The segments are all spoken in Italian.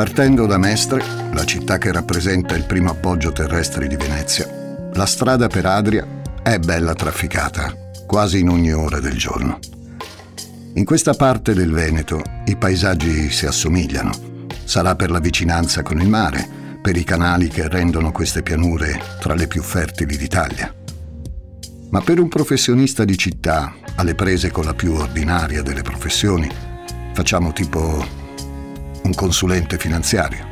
Partendo da Mestre, la città che rappresenta il primo appoggio terrestre di Venezia, la strada per Adria è bella trafficata, quasi in ogni ora del giorno. In questa parte del Veneto i paesaggi si assomigliano. Sarà per la vicinanza con il mare, per i canali che rendono queste pianure tra le più fertili d'Italia. Ma per un professionista di città, alle prese con la più ordinaria delle professioni, facciamo tipo un consulente finanziario.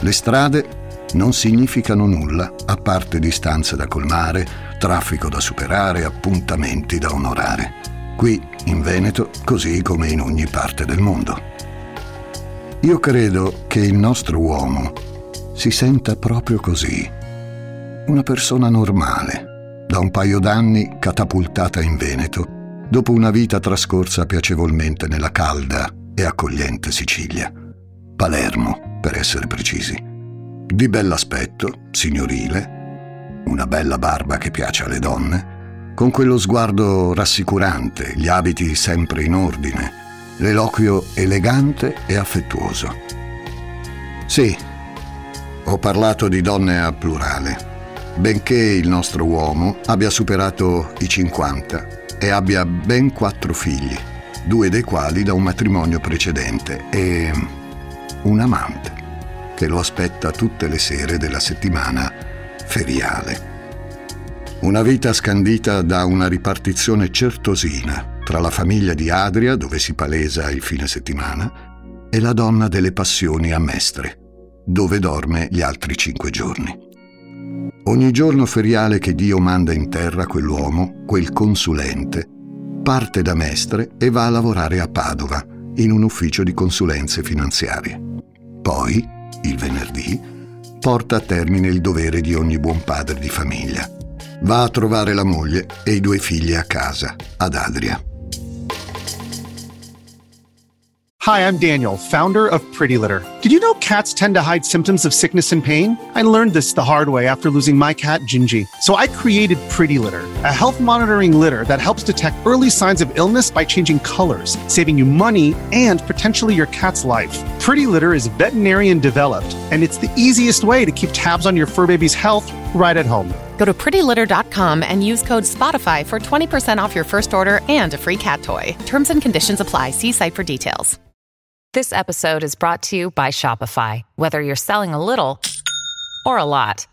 Le strade non significano nulla a parte distanze da colmare, traffico da superare, appuntamenti da onorare. Qui, in Veneto, così come in ogni parte del mondo. Io credo che il nostro uomo si senta proprio così. Una persona normale, da un paio d'anni catapultata in Veneto, dopo una vita trascorsa piacevolmente nella calda e accogliente Sicilia. Palermo, per essere precisi. Di bell'aspetto, signorile, una bella barba che piace alle donne, con quello sguardo rassicurante, gli abiti sempre in ordine, l'eloquio elegante e affettuoso. Sì, ho parlato di donne a plurale, benché il nostro uomo abbia superato i 50 e abbia ben quattro figli, due dei quali da un matrimonio precedente e un amante che lo aspetta tutte le sere della settimana feriale. Una vita scandita da una ripartizione certosina tra la famiglia di Adria, dove si palesa il fine settimana, e la donna delle passioni a Mestre, dove dorme gli altri cinque giorni. Ogni giorno feriale che Dio manda in terra quell'uomo, quel consulente, parte da Mestre e va a lavorare a Padova, in un ufficio di consulenze finanziarie. Poi, il venerdì, porta a termine il dovere di ogni buon padre di famiglia. Va a trovare la moglie e i due figli a casa, ad Adria. Hi, I'm Daniel, founder of Pretty Litter. Did you know cats tend to hide symptoms of sickness and pain? I learned this the hard way after losing my cat, Gingy. So I created Pretty Litter, a health monitoring litter that helps detect early signs of illness by changing colors, saving you money and potentially your cat's life. Pretty Litter is veterinarian developed, and it's the easiest way to keep tabs on your fur baby's health right at home. Go to prettylitter.com and use code SPOTIFY for 20% off your first order and a free cat toy. Terms and conditions apply. See site for details. This episode is brought to you by Shopify. Whether you're selling a little or a lot,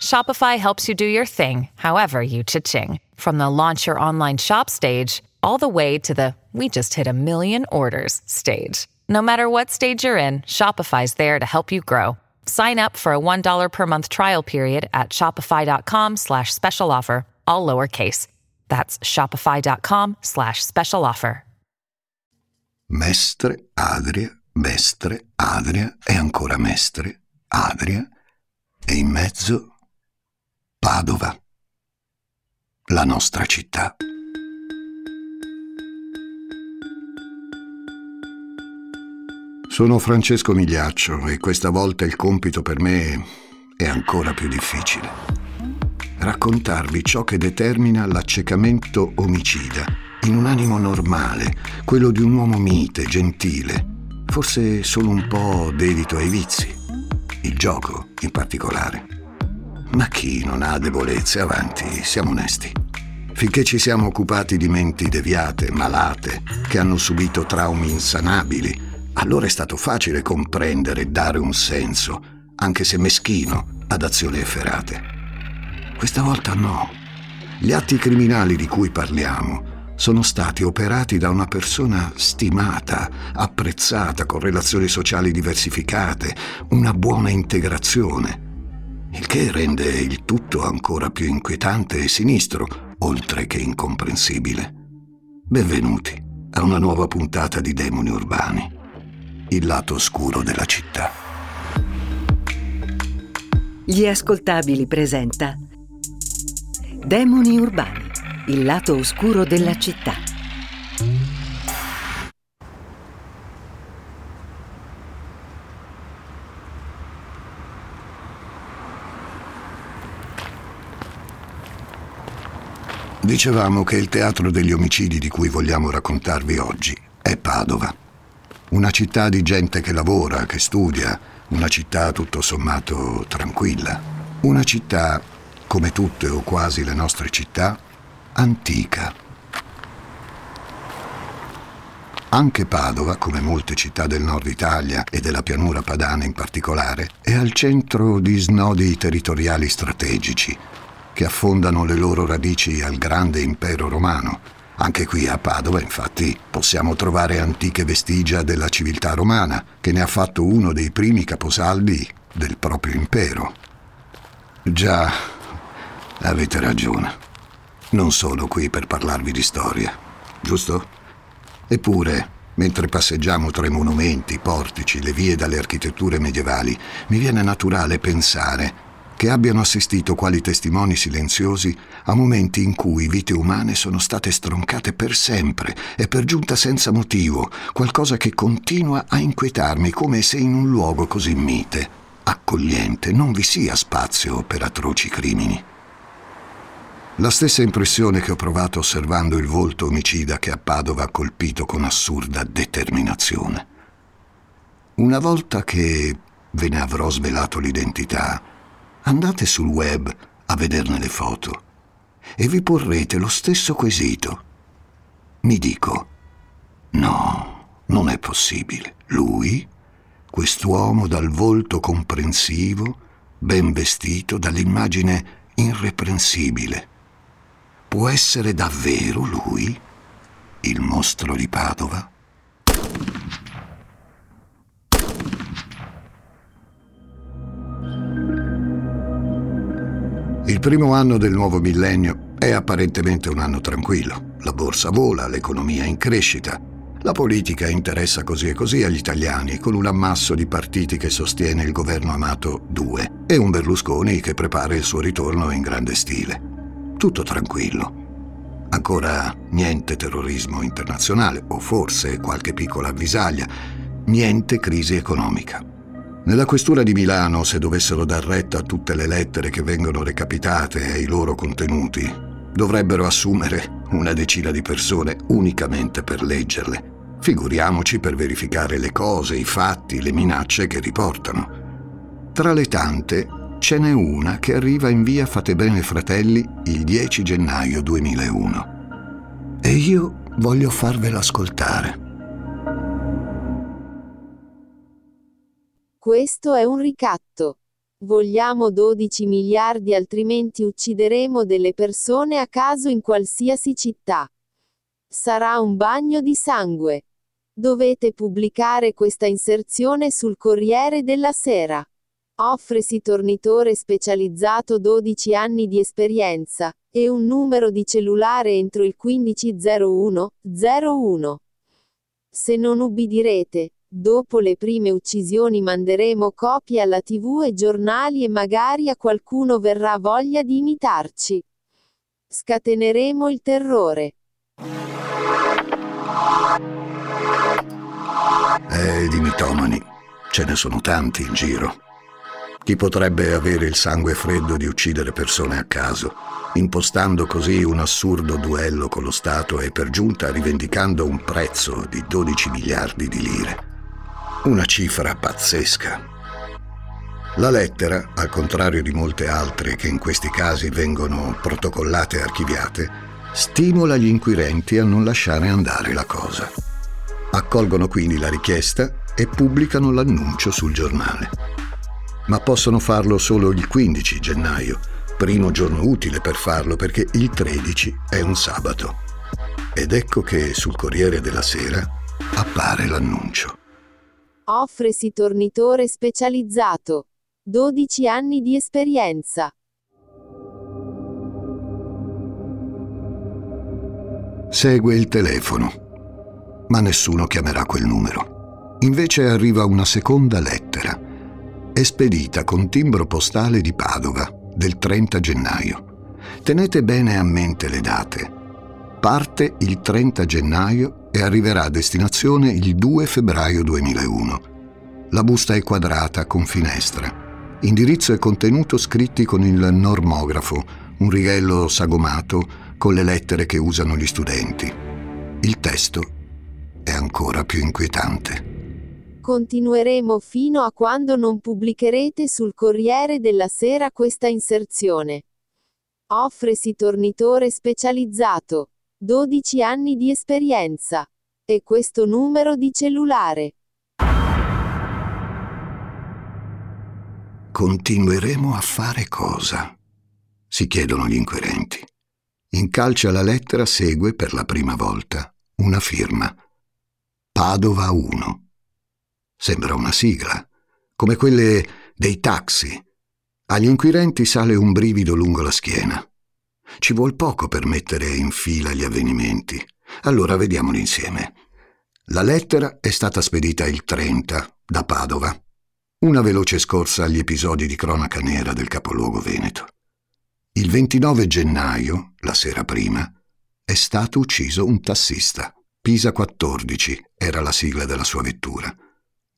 Shopify helps you do your thing, however you cha-ching. From the launch your online shop stage, all the way to the we just hit a million orders stage. No matter what stage you're in, Shopify's there to help you grow. Sign up for a $1 per month trial period at shopify.com slash special offer, all lowercase. That's shopify.com slash special offer. Mestre, Adria, Mestre, Adria e ancora Mestre, Adria e in mezzo Padova, la nostra città. Sono Francesco Migliaccio e questa volta il compito per me è ancora più difficile. Raccontarvi ciò che determina l'accecamento omicida in un animo normale, quello di un uomo mite, gentile, forse solo un po' dedito ai vizi, il gioco in particolare. Ma chi non ha debolezze avanti, siamo onesti. Finché ci siamo occupati di menti deviate, malate, che hanno subito traumi insanabili, allora è stato facile comprendere e dare un senso, anche se meschino, ad azioni efferate. Questa volta no. Gli atti criminali di cui parliamo sono stati operati da una persona stimata, apprezzata, con relazioni sociali diversificate, una buona integrazione, il che rende il tutto ancora più inquietante e sinistro, oltre che incomprensibile. Benvenuti a una nuova puntata di Demoni Urbani, il lato oscuro della città. Gli ascoltabili presenta Demoni Urbani il lato oscuro della città. Dicevamo che il teatro degli omicidi di cui vogliamo raccontarvi oggi è Padova. Una città di gente che lavora, che studia, una città tutto sommato tranquilla. Una città, come tutte o quasi le nostre città, antica. Anche Padova, come molte città del nord Italia e della pianura padana in particolare, è al centro di snodi territoriali strategici che affondano le loro radici al grande impero romano. Anche qui a Padova, infatti, possiamo trovare antiche vestigia della civiltà romana, che ne ha fatto uno dei primi caposaldi del proprio impero. Già, avete ragione. Non sono qui per parlarvi di storia, giusto? Eppure, mentre passeggiamo tra i monumenti, i portici, le vie dalle architetture medievali, mi viene naturale pensare che abbiano assistito quali testimoni silenziosi a momenti in cui vite umane sono state stroncate per sempre e per giunta senza motivo, qualcosa che continua a inquietarmi come se in un luogo così mite, accogliente, non vi sia spazio per atroci crimini. La stessa impressione che ho provato osservando il volto omicida che a Padova ha colpito con assurda determinazione. Una volta che ve ne avrò svelato l'identità, andate sul web a vederne le foto e vi porrete lo stesso quesito. Mi dico, no, non è possibile. Lui, quest'uomo dal volto comprensivo, ben vestito, dall'immagine irreprensibile, Può essere davvero lui, il mostro di Padova? Il primo anno del nuovo millennio è apparentemente un anno tranquillo. La borsa vola, l'economia è in crescita. La politica interessa così e così agli italiani, con un ammasso di partiti che sostiene il governo Amato 2 e un Berlusconi che prepara il suo ritorno in grande stile. Tutto tranquillo. Ancora niente terrorismo internazionale, o forse qualche piccola avvisaglia, niente crisi economica. Nella questura di Milano, se dovessero dar retta a tutte le lettere che vengono recapitate e ai loro contenuti, dovrebbero assumere una decina di persone unicamente per leggerle. Figuriamoci per verificare le cose, i fatti, le minacce che riportano. Tra le tante, ce n'è una che arriva in via Fate Bene Fratelli il 10 gennaio 2001. E io voglio farvela ascoltare. Questo è un ricatto. Vogliamo 12 miliardi altrimenti uccideremo delle persone a caso in qualsiasi città. Sarà un bagno di sangue. Dovete pubblicare questa inserzione sul Corriere della Sera. Offresi tornitore specializzato 12 anni di esperienza, e un numero di cellulare entro il 1501 01. Se non ubbidirete, dopo le prime uccisioni manderemo copie alla tv e giornali e magari a qualcuno verrà voglia di imitarci. Scateneremo il terrore. Eh, di mitomani. Ce ne sono tanti in giro. Chi potrebbe avere il sangue freddo di uccidere persone a caso, impostando così un assurdo duello con lo Stato e per giunta rivendicando un prezzo di 12 miliardi di lire? Una cifra pazzesca. La lettera, al contrario di molte altre che in questi casi vengono protocollate e archiviate, stimola gli inquirenti a non lasciare andare la cosa. Accolgono quindi la richiesta e pubblicano l'annuncio sul giornale ma possono farlo solo il 15 gennaio, primo giorno utile per farlo perché il 13 è un sabato. Ed ecco che sul Corriere della Sera appare l'annuncio. Offresi tornitore specializzato. 12 anni di esperienza. Segue il telefono, ma nessuno chiamerà quel numero. Invece arriva una seconda lettera è spedita con timbro postale di Padova del 30 gennaio. Tenete bene a mente le date. Parte il 30 gennaio e arriverà a destinazione il 2 febbraio 2001. La busta è quadrata con finestra. Indirizzo e contenuto scritti con il normografo, un righello sagomato con le lettere che usano gli studenti. Il testo è ancora più inquietante. Continueremo fino a quando non pubblicherete sul Corriere della Sera questa inserzione. Offresi tornitore specializzato. 12 anni di esperienza. E questo numero di cellulare. Continueremo a fare cosa? si chiedono gli inquirenti. In calce alla lettera segue per la prima volta una firma. Padova 1. Sembra una sigla, come quelle dei taxi. Agli inquirenti sale un brivido lungo la schiena. Ci vuol poco per mettere in fila gli avvenimenti. Allora vediamoli insieme. La lettera è stata spedita il 30 da Padova. Una veloce scorsa agli episodi di cronaca nera del capoluogo veneto. Il 29 gennaio, la sera prima, è stato ucciso un tassista. Pisa 14 era la sigla della sua vettura.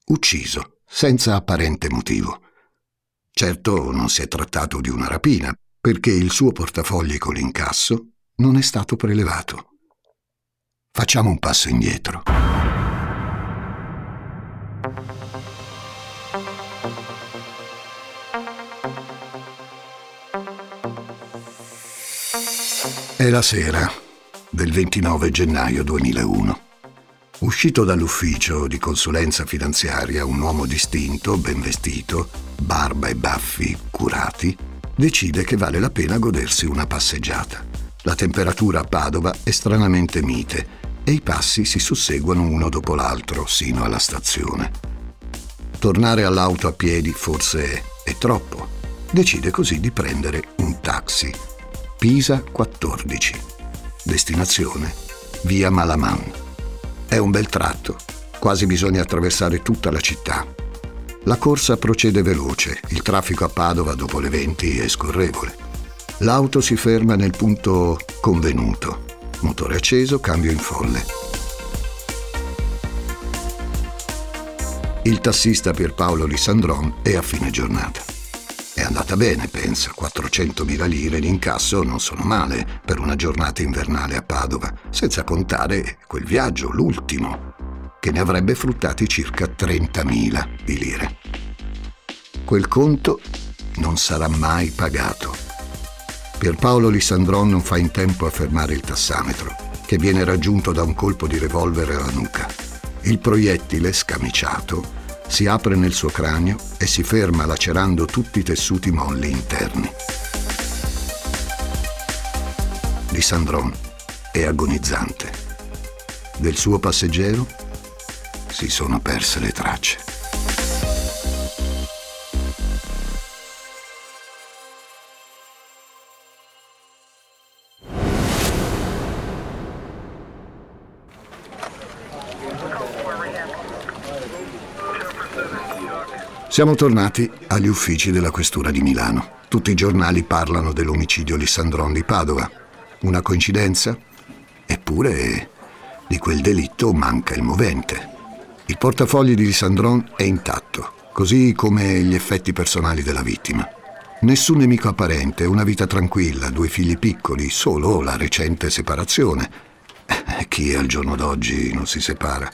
Ucciso, senza apparente motivo. Certo non si è trattato di una rapina, perché il suo portafogli con l'incasso non è stato prelevato. Facciamo un passo indietro. È la sera del 29 gennaio 2001. Uscito dall'ufficio di consulenza finanziaria, un uomo distinto, ben vestito, barba e baffi curati, decide che vale la pena godersi una passeggiata. La temperatura a Padova è stranamente mite e i passi si susseguono uno dopo l'altro sino alla stazione. Tornare all'auto a piedi forse è troppo. Decide così di prendere un taxi Pisa 14. Destinazione Via Malaman. È un bel tratto, quasi bisogna attraversare tutta la città. La corsa procede veloce, il traffico a Padova dopo le 20 è scorrevole. L'auto si ferma nel punto convenuto. Motore acceso, cambio in folle. Il tassista Pierpaolo Lissandron è a fine giornata. È andata bene, pensa. 400.000 lire di incasso non sono male per una giornata invernale a Padova, senza contare quel viaggio, l'ultimo, che ne avrebbe fruttati circa 30.000 di lire. Quel conto non sarà mai pagato. Pierpaolo Lissandron non fa in tempo a fermare il tassametro, che viene raggiunto da un colpo di revolver alla nuca. Il proiettile, scamiciato, si apre nel suo cranio e si ferma lacerando tutti i tessuti molli interni. Di Sandron è agonizzante. Del suo passeggero si sono perse le tracce. Siamo tornati agli uffici della Questura di Milano. Tutti i giornali parlano dell'omicidio Lissandron di Padova. Una coincidenza? Eppure di quel delitto manca il movente. Il portafogli di Lissandron è intatto, così come gli effetti personali della vittima. Nessun nemico apparente, una vita tranquilla, due figli piccoli, solo la recente separazione. Chi al giorno d'oggi non si separa?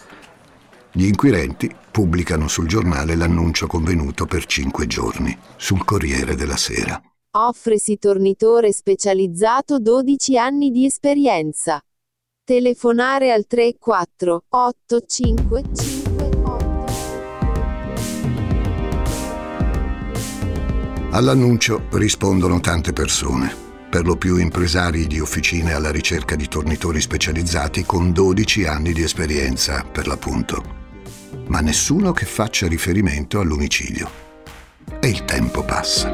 Gli inquirenti pubblicano sul giornale l'annuncio convenuto per cinque giorni, sul Corriere della Sera. Offresi tornitore specializzato 12 anni di esperienza. Telefonare al 34 85 All'annuncio rispondono tante persone, per lo più impresari di officine alla ricerca di tornitori specializzati con 12 anni di esperienza, per l'appunto ma nessuno che faccia riferimento all'omicidio. E il tempo passa.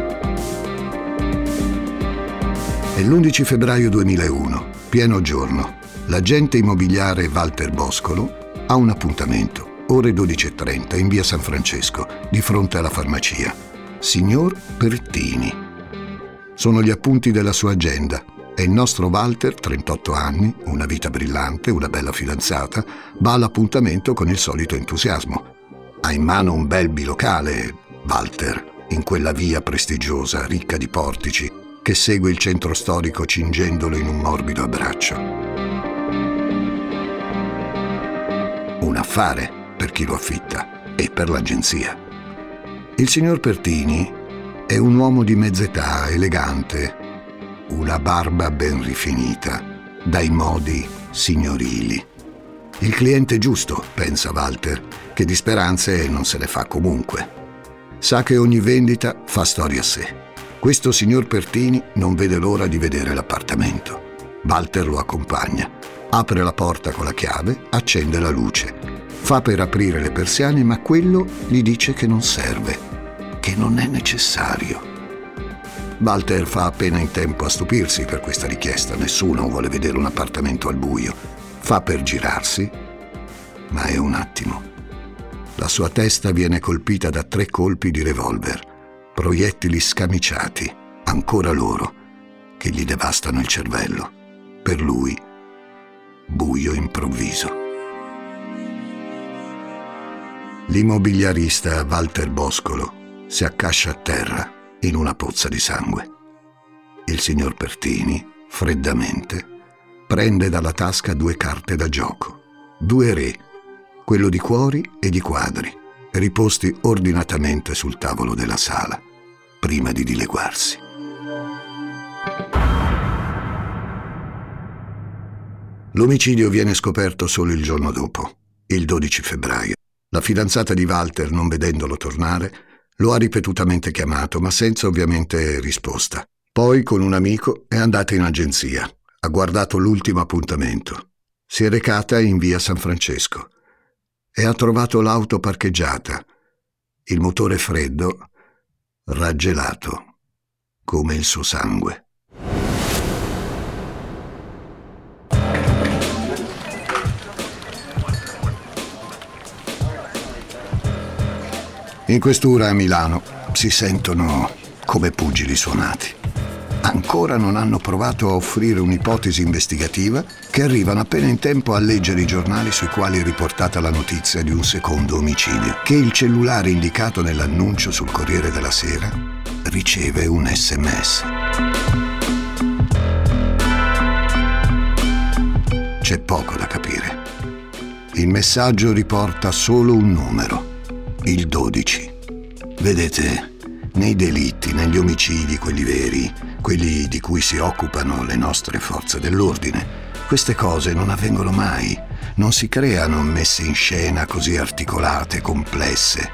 È l'11 febbraio 2001, pieno giorno. L'agente immobiliare Walter Boscolo ha un appuntamento, ore 12.30, in via San Francesco, di fronte alla farmacia. Signor Pertini. Sono gli appunti della sua agenda e il nostro Walter, 38 anni, una vita brillante, una bella fidanzata, va all'appuntamento con il solito entusiasmo. Ha in mano un bel bilocale, Walter, in quella via prestigiosa, ricca di portici, che segue il centro storico cingendolo in un morbido abbraccio. Un affare per chi lo affitta. e per l'agenzia. Il signor Pertini è un uomo di mezz'età, elegante, una barba ben rifinita, dai modi signorili. Il cliente giusto, pensa Walter, che di speranze non se le fa comunque. Sa che ogni vendita fa storia a sé. Questo signor Pertini non vede l'ora di vedere l'appartamento. Walter lo accompagna, apre la porta con la chiave, accende la luce. Fa per aprire le persiane, ma quello gli dice che non serve, che non è necessario. Walter fa appena in tempo a stupirsi per questa richiesta, nessuno vuole vedere un appartamento al buio. Fa per girarsi, ma è un attimo. La sua testa viene colpita da tre colpi di revolver, proiettili scamiciati, ancora loro, che gli devastano il cervello. Per lui, buio improvviso. L'immobiliarista Walter Boscolo si accascia a terra in una pozza di sangue. Il signor Pertini, freddamente, prende dalla tasca due carte da gioco, due re, quello di cuori e di quadri, riposti ordinatamente sul tavolo della sala, prima di dileguarsi. L'omicidio viene scoperto solo il giorno dopo, il 12 febbraio. La fidanzata di Walter, non vedendolo tornare, lo ha ripetutamente chiamato, ma senza ovviamente risposta. Poi, con un amico, è andata in agenzia. Ha guardato l'ultimo appuntamento. Si è recata in via San Francesco e ha trovato l'auto parcheggiata, il motore freddo, raggelato, come il suo sangue. In questura a Milano si sentono come pugili suonati. Ancora non hanno provato a offrire un'ipotesi investigativa che arrivano appena in tempo a leggere i giornali sui quali è riportata la notizia di un secondo omicidio, che il cellulare indicato nell'annuncio sul Corriere della Sera riceve un sms. C'è poco da capire. Il messaggio riporta solo un numero il 12. Vedete, nei delitti, negli omicidi, quelli veri, quelli di cui si occupano le nostre forze dell'ordine, queste cose non avvengono mai, non si creano messe in scena così articolate, complesse.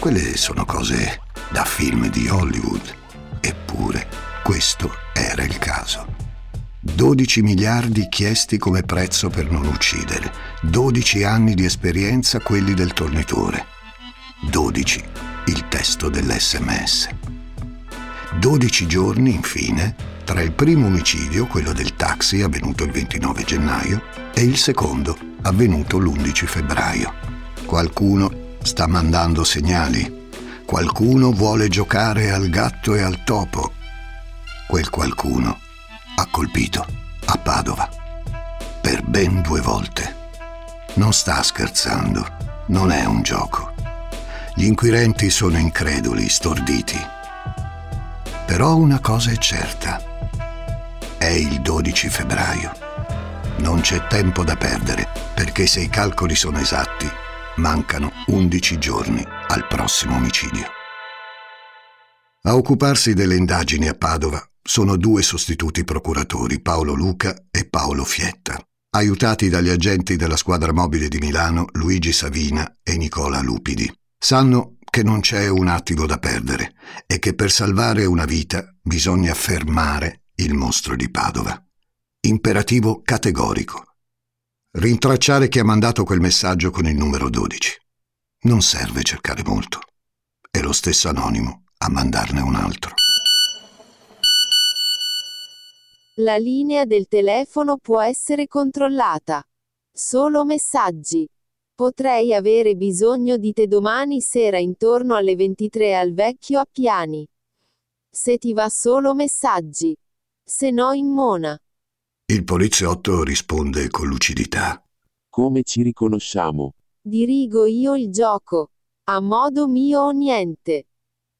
Quelle sono cose da film di Hollywood. Eppure, questo era il caso. 12 miliardi chiesti come prezzo per non uccidere, 12 anni di esperienza quelli del tornitore. 12 il testo dell'SMS. 12 giorni, infine, tra il primo omicidio, quello del taxi avvenuto il 29 gennaio, e il secondo, avvenuto l'11 febbraio. Qualcuno sta mandando segnali. Qualcuno vuole giocare al gatto e al topo. Quel qualcuno ha colpito a Padova. Per ben due volte. Non sta scherzando. Non è un gioco. Gli inquirenti sono increduli, storditi. Però una cosa è certa. È il 12 febbraio. Non c'è tempo da perdere, perché se i calcoli sono esatti, mancano 11 giorni al prossimo omicidio. A occuparsi delle indagini a Padova sono due sostituti procuratori, Paolo Luca e Paolo Fietta, aiutati dagli agenti della squadra mobile di Milano Luigi Savina e Nicola Lupidi. Sanno che non c'è un attimo da perdere e che per salvare una vita bisogna fermare il mostro di Padova. Imperativo categorico. Rintracciare chi ha mandato quel messaggio con il numero 12. Non serve cercare molto. È lo stesso anonimo a mandarne un altro. La linea del telefono può essere controllata. Solo messaggi. Potrei avere bisogno di te domani sera intorno alle 23 al vecchio Appiani. Se ti va solo messaggi. Se no in mona. Il poliziotto risponde con lucidità. Come ci riconosciamo? Dirigo io il gioco. A modo mio o niente.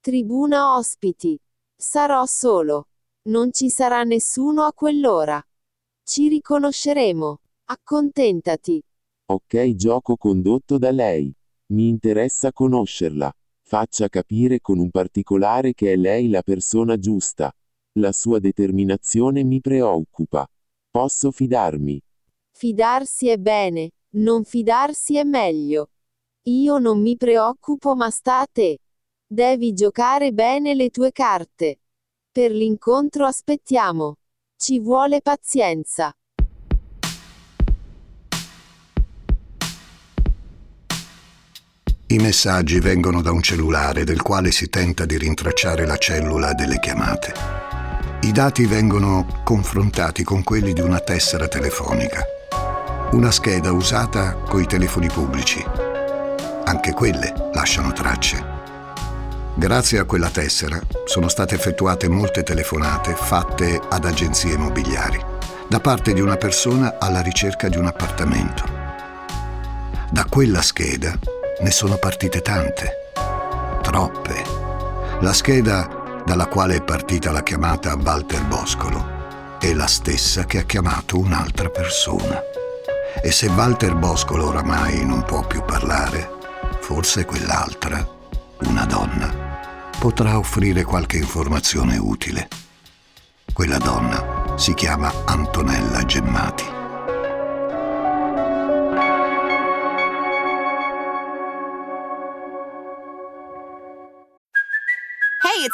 Tribuna ospiti. Sarò solo. Non ci sarà nessuno a quell'ora. Ci riconosceremo. Accontentati. Ok gioco condotto da lei. Mi interessa conoscerla. Faccia capire con un particolare che è lei la persona giusta. La sua determinazione mi preoccupa. Posso fidarmi. Fidarsi è bene, non fidarsi è meglio. Io non mi preoccupo ma sta a te. Devi giocare bene le tue carte. Per l'incontro aspettiamo. Ci vuole pazienza. I messaggi vengono da un cellulare del quale si tenta di rintracciare la cellula delle chiamate. I dati vengono confrontati con quelli di una tessera telefonica, una scheda usata coi telefoni pubblici. Anche quelle lasciano tracce. Grazie a quella tessera sono state effettuate molte telefonate fatte ad agenzie immobiliari, da parte di una persona alla ricerca di un appartamento. Da quella scheda ne sono partite tante, troppe. La scheda dalla quale è partita la chiamata Walter Boscolo è la stessa che ha chiamato un'altra persona. E se Walter Boscolo oramai non può più parlare, forse quell'altra, una donna, potrà offrire qualche informazione utile. Quella donna si chiama Antonella Gemmati.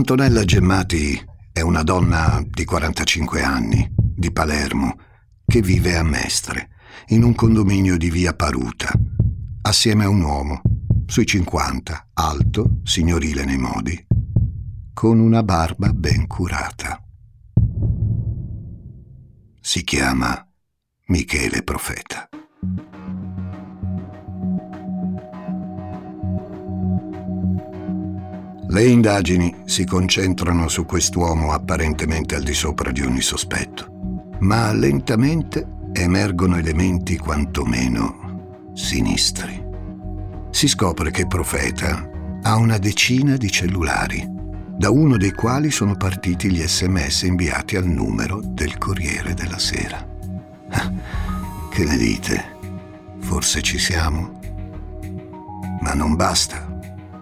Antonella Gemmati è una donna di 45 anni, di Palermo, che vive a Mestre, in un condominio di via Paruta, assieme a un uomo, sui 50, alto, signorile nei modi, con una barba ben curata. Si chiama Michele Profeta. Le indagini si concentrano su quest'uomo apparentemente al di sopra di ogni sospetto, ma lentamente emergono elementi quantomeno sinistri. Si scopre che Profeta ha una decina di cellulari, da uno dei quali sono partiti gli sms inviati al numero del Corriere della Sera. Ah, che ne dite? Forse ci siamo? Ma non basta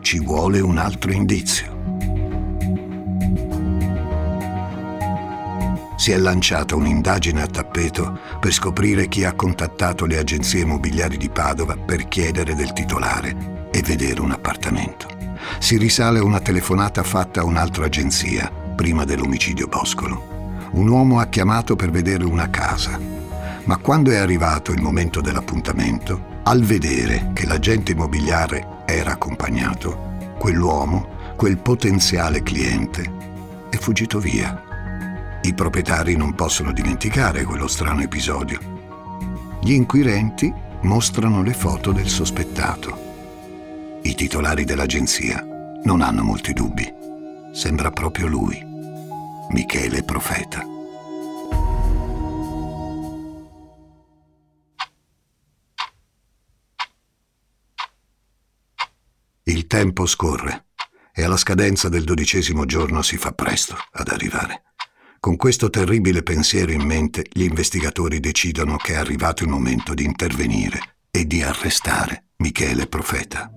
ci vuole un altro indizio. Si è lanciata un'indagine a tappeto per scoprire chi ha contattato le agenzie immobiliari di Padova per chiedere del titolare e vedere un appartamento. Si risale a una telefonata fatta a un'altra agenzia prima dell'omicidio Boscolo. Un uomo ha chiamato per vedere una casa, ma quando è arrivato il momento dell'appuntamento, al vedere che l'agente immobiliare era accompagnato, quell'uomo, quel potenziale cliente, è fuggito via. I proprietari non possono dimenticare quello strano episodio. Gli inquirenti mostrano le foto del sospettato. I titolari dell'agenzia non hanno molti dubbi. Sembra proprio lui, Michele Profeta. Tempo scorre e alla scadenza del dodicesimo giorno si fa presto ad arrivare. Con questo terribile pensiero in mente, gli investigatori decidono che è arrivato il momento di intervenire e di arrestare Michele Profeta.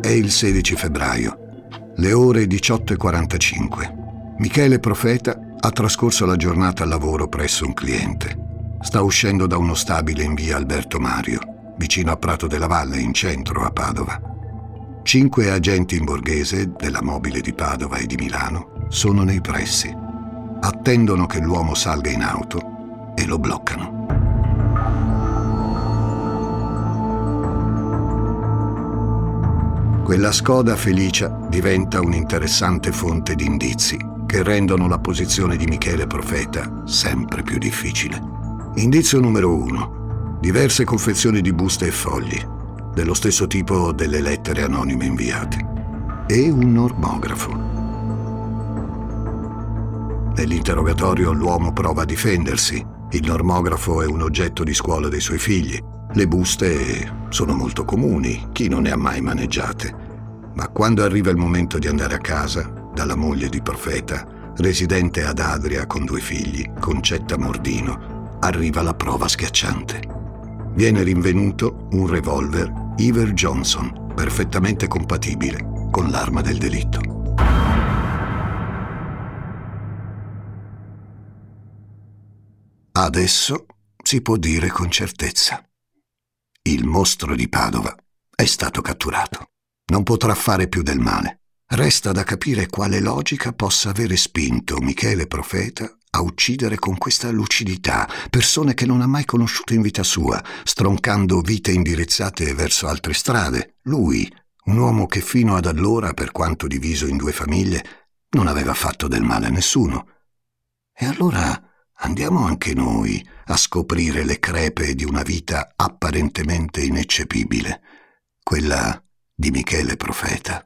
È il 16 febbraio, le ore 18.45. Michele Profeta ha trascorso la giornata al lavoro presso un cliente. Sta uscendo da uno stabile in via Alberto Mario, vicino a Prato della Valle, in centro a Padova. Cinque agenti in borghese della mobile di Padova e di Milano sono nei pressi. Attendono che l'uomo salga in auto e lo bloccano. Quella Skoda Felicia diventa un'interessante fonte di indizi che rendono la posizione di Michele Profeta sempre più difficile. Indizio numero uno. Diverse confezioni di buste e fogli, dello stesso tipo delle lettere anonime inviate. E un normografo. Nell'interrogatorio l'uomo prova a difendersi. Il normografo è un oggetto di scuola dei suoi figli. Le buste sono molto comuni, chi non ne ha mai maneggiate. Ma quando arriva il momento di andare a casa, dalla moglie di Profeta, residente ad Adria con due figli, Concetta Mordino, arriva la prova schiacciante. Viene rinvenuto un revolver Iver Johnson, perfettamente compatibile con l'arma del delitto. Adesso si può dire con certezza. Il mostro di Padova è stato catturato. Non potrà fare più del male. Resta da capire quale logica possa avere spinto Michele Profeta a uccidere con questa lucidità persone che non ha mai conosciuto in vita sua, stroncando vite indirizzate verso altre strade. Lui, un uomo che fino ad allora, per quanto diviso in due famiglie, non aveva fatto del male a nessuno. E allora andiamo anche noi a scoprire le crepe di una vita apparentemente ineccepibile, quella di Michele Profeta.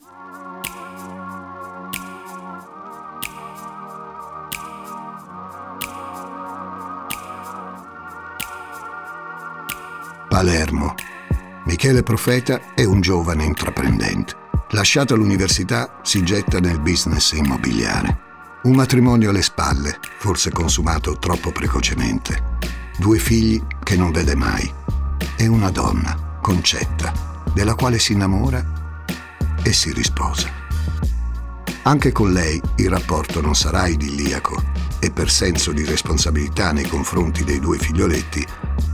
Palermo. Michele Profeta è un giovane intraprendente. Lasciata l'università, si getta nel business immobiliare. Un matrimonio alle spalle, forse consumato troppo precocemente. Due figli che non vede mai. E una donna, Concetta, della quale si innamora e si risposa. Anche con lei il rapporto non sarà idilliaco e per senso di responsabilità nei confronti dei due figlioletti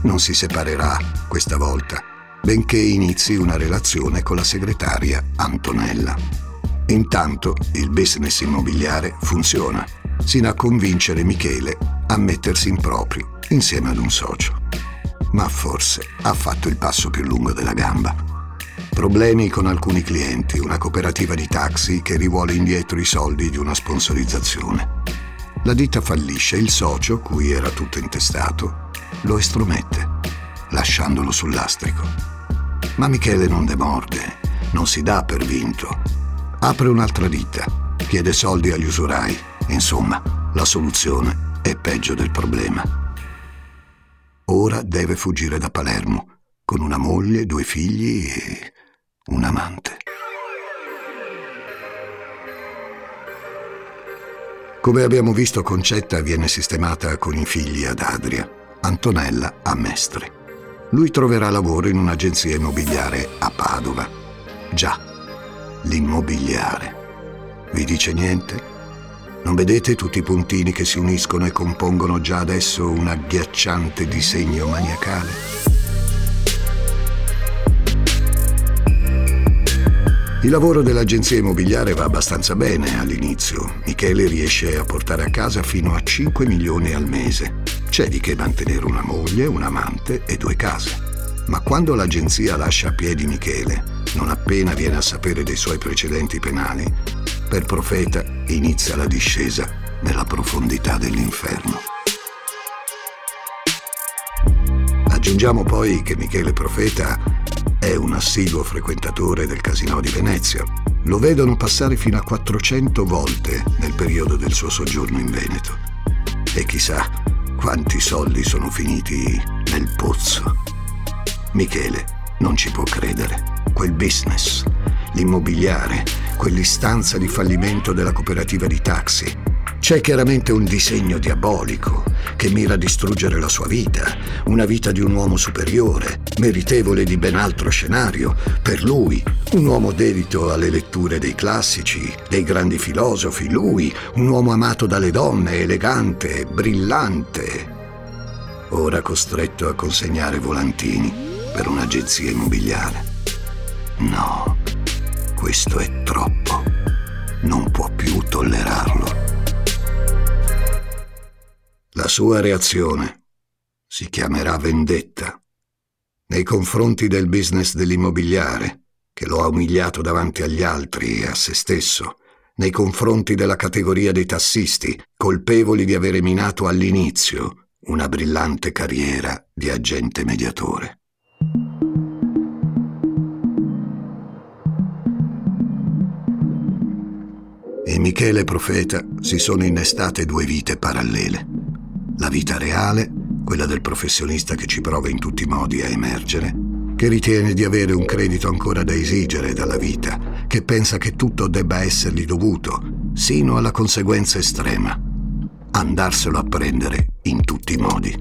non si separerà questa volta, benché inizi una relazione con la segretaria Antonella. Intanto il business immobiliare funziona, sino a convincere Michele a mettersi in proprio insieme ad un socio. Ma forse ha fatto il passo più lungo della gamba. Problemi con alcuni clienti, una cooperativa di taxi che rivuole indietro i soldi di una sponsorizzazione. La ditta fallisce e il socio, cui era tutto intestato, lo estromette, lasciandolo sul lastrico. Ma Michele non demorde, non si dà per vinto. Apre un'altra ditta, chiede soldi agli usurai. Insomma, la soluzione è peggio del problema. Ora deve fuggire da Palermo, con una moglie, due figli e un amante. Come abbiamo visto, Concetta viene sistemata con i figli ad Adria, Antonella a Mestre. Lui troverà lavoro in un'agenzia immobiliare a Padova. Già, l'immobiliare. Vi dice niente? Non vedete tutti i puntini che si uniscono e compongono già adesso un agghiacciante disegno maniacale? Il lavoro dell'agenzia immobiliare va abbastanza bene all'inizio. Michele riesce a portare a casa fino a 5 milioni al mese. C'è di che mantenere una moglie, un amante e due case. Ma quando l'agenzia lascia a piedi Michele, non appena viene a sapere dei suoi precedenti penali, per Profeta inizia la discesa nella profondità dell'inferno. Aggiungiamo poi che Michele Profeta è un assiduo frequentatore del Casino di Venezia. Lo vedono passare fino a 400 volte nel periodo del suo soggiorno in Veneto. E chissà quanti soldi sono finiti nel pozzo. Michele non ci può credere. Quel business, l'immobiliare, quell'istanza di fallimento della cooperativa di taxi, c'è chiaramente un disegno diabolico che mira a distruggere la sua vita, una vita di un uomo superiore, meritevole di ben altro scenario. Per lui, un uomo dedito alle letture dei classici, dei grandi filosofi, lui, un uomo amato dalle donne, elegante, brillante. Ora costretto a consegnare volantini per un'agenzia immobiliare. No, questo è troppo. Sua reazione si chiamerà vendetta nei confronti del business dell'immobiliare, che lo ha umiliato davanti agli altri e a se stesso, nei confronti della categoria dei tassisti, colpevoli di avere minato all'inizio una brillante carriera di agente mediatore. E Michele Profeta si sono innestate due vite parallele. La vita reale, quella del professionista che ci prova in tutti i modi a emergere, che ritiene di avere un credito ancora da esigere dalla vita, che pensa che tutto debba essergli dovuto, sino alla conseguenza estrema, andarselo a prendere in tutti i modi.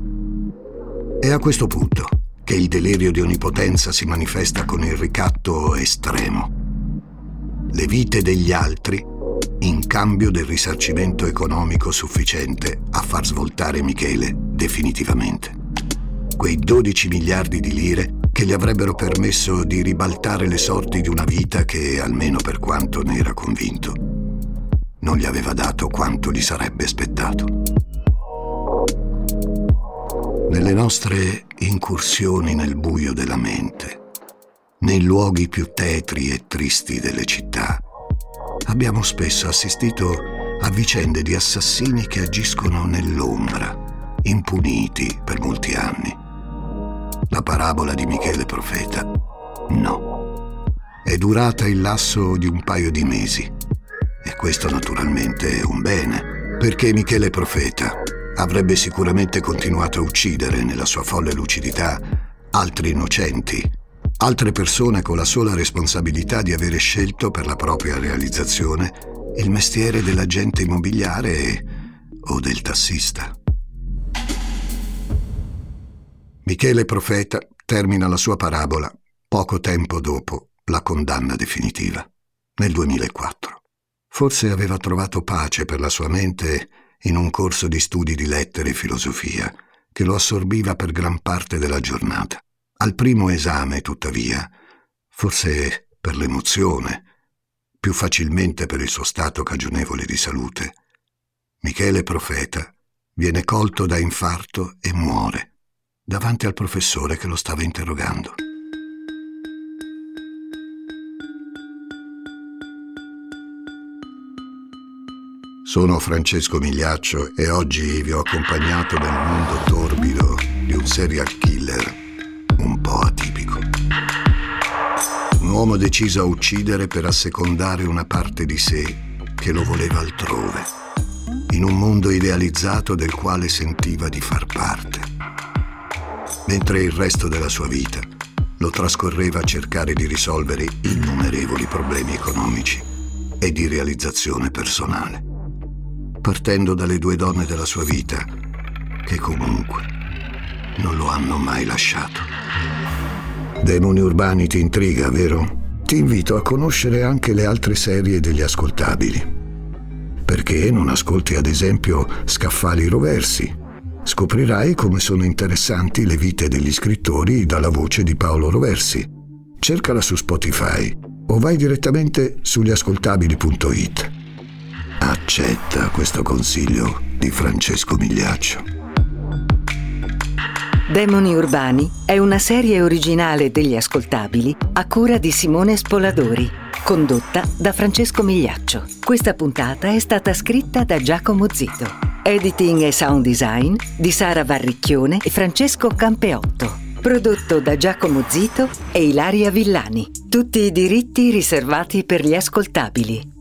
È a questo punto che il delirio di onnipotenza si manifesta con il ricatto estremo. Le vite degli altri in cambio del risarcimento economico sufficiente a far svoltare Michele definitivamente. Quei 12 miliardi di lire che gli avrebbero permesso di ribaltare le sorti di una vita che, almeno per quanto ne era convinto, non gli aveva dato quanto gli sarebbe aspettato. Nelle nostre incursioni nel buio della mente, nei luoghi più tetri e tristi delle città, abbiamo spesso assistito a vicende di assassini che agiscono nell'ombra, impuniti per molti anni la parabola di Michele Profeta. No. È durata il lasso di un paio di mesi. E questo naturalmente è un bene, perché Michele Profeta avrebbe sicuramente continuato a uccidere nella sua folle lucidità altri innocenti, altre persone con la sola responsabilità di avere scelto per la propria realizzazione il mestiere dell'agente immobiliare o del tassista. Michele Profeta termina la sua parabola poco tempo dopo la condanna definitiva, nel 2004. Forse aveva trovato pace per la sua mente in un corso di studi di lettere e filosofia che lo assorbiva per gran parte della giornata. Al primo esame, tuttavia, forse per l'emozione, più facilmente per il suo stato cagionevole di salute, Michele Profeta viene colto da infarto e muore davanti al professore che lo stava interrogando. Sono Francesco Migliaccio e oggi vi ho accompagnato nel mondo torbido di un serial killer Un uomo deciso a uccidere per assecondare una parte di sé che lo voleva altrove, in un mondo idealizzato del quale sentiva di far parte mentre il resto della sua vita lo trascorreva a cercare di risolvere innumerevoli problemi economici e di realizzazione personale, partendo dalle due donne della sua vita che comunque non lo hanno mai lasciato. Demoni urbani ti intriga, vero? Ti invito a conoscere anche le altre serie degli ascoltabili. Perché non ascolti ad esempio Scaffali Roversi, Scoprirai come sono interessanti le vite degli scrittori dalla voce di Paolo Roversi. Cercala su Spotify o vai direttamente sugli ascoltabili.it. Accetta questo consiglio di Francesco Migliaccio. Demoni Urbani è una serie originale degli ascoltabili a cura di Simone Spoladori, condotta da Francesco Migliaccio. Questa puntata è stata scritta da Giacomo Zito. Editing e sound design di Sara Varricchione e Francesco Campeotto. Prodotto da Giacomo Zito e Ilaria Villani. Tutti i diritti riservati per gli ascoltabili.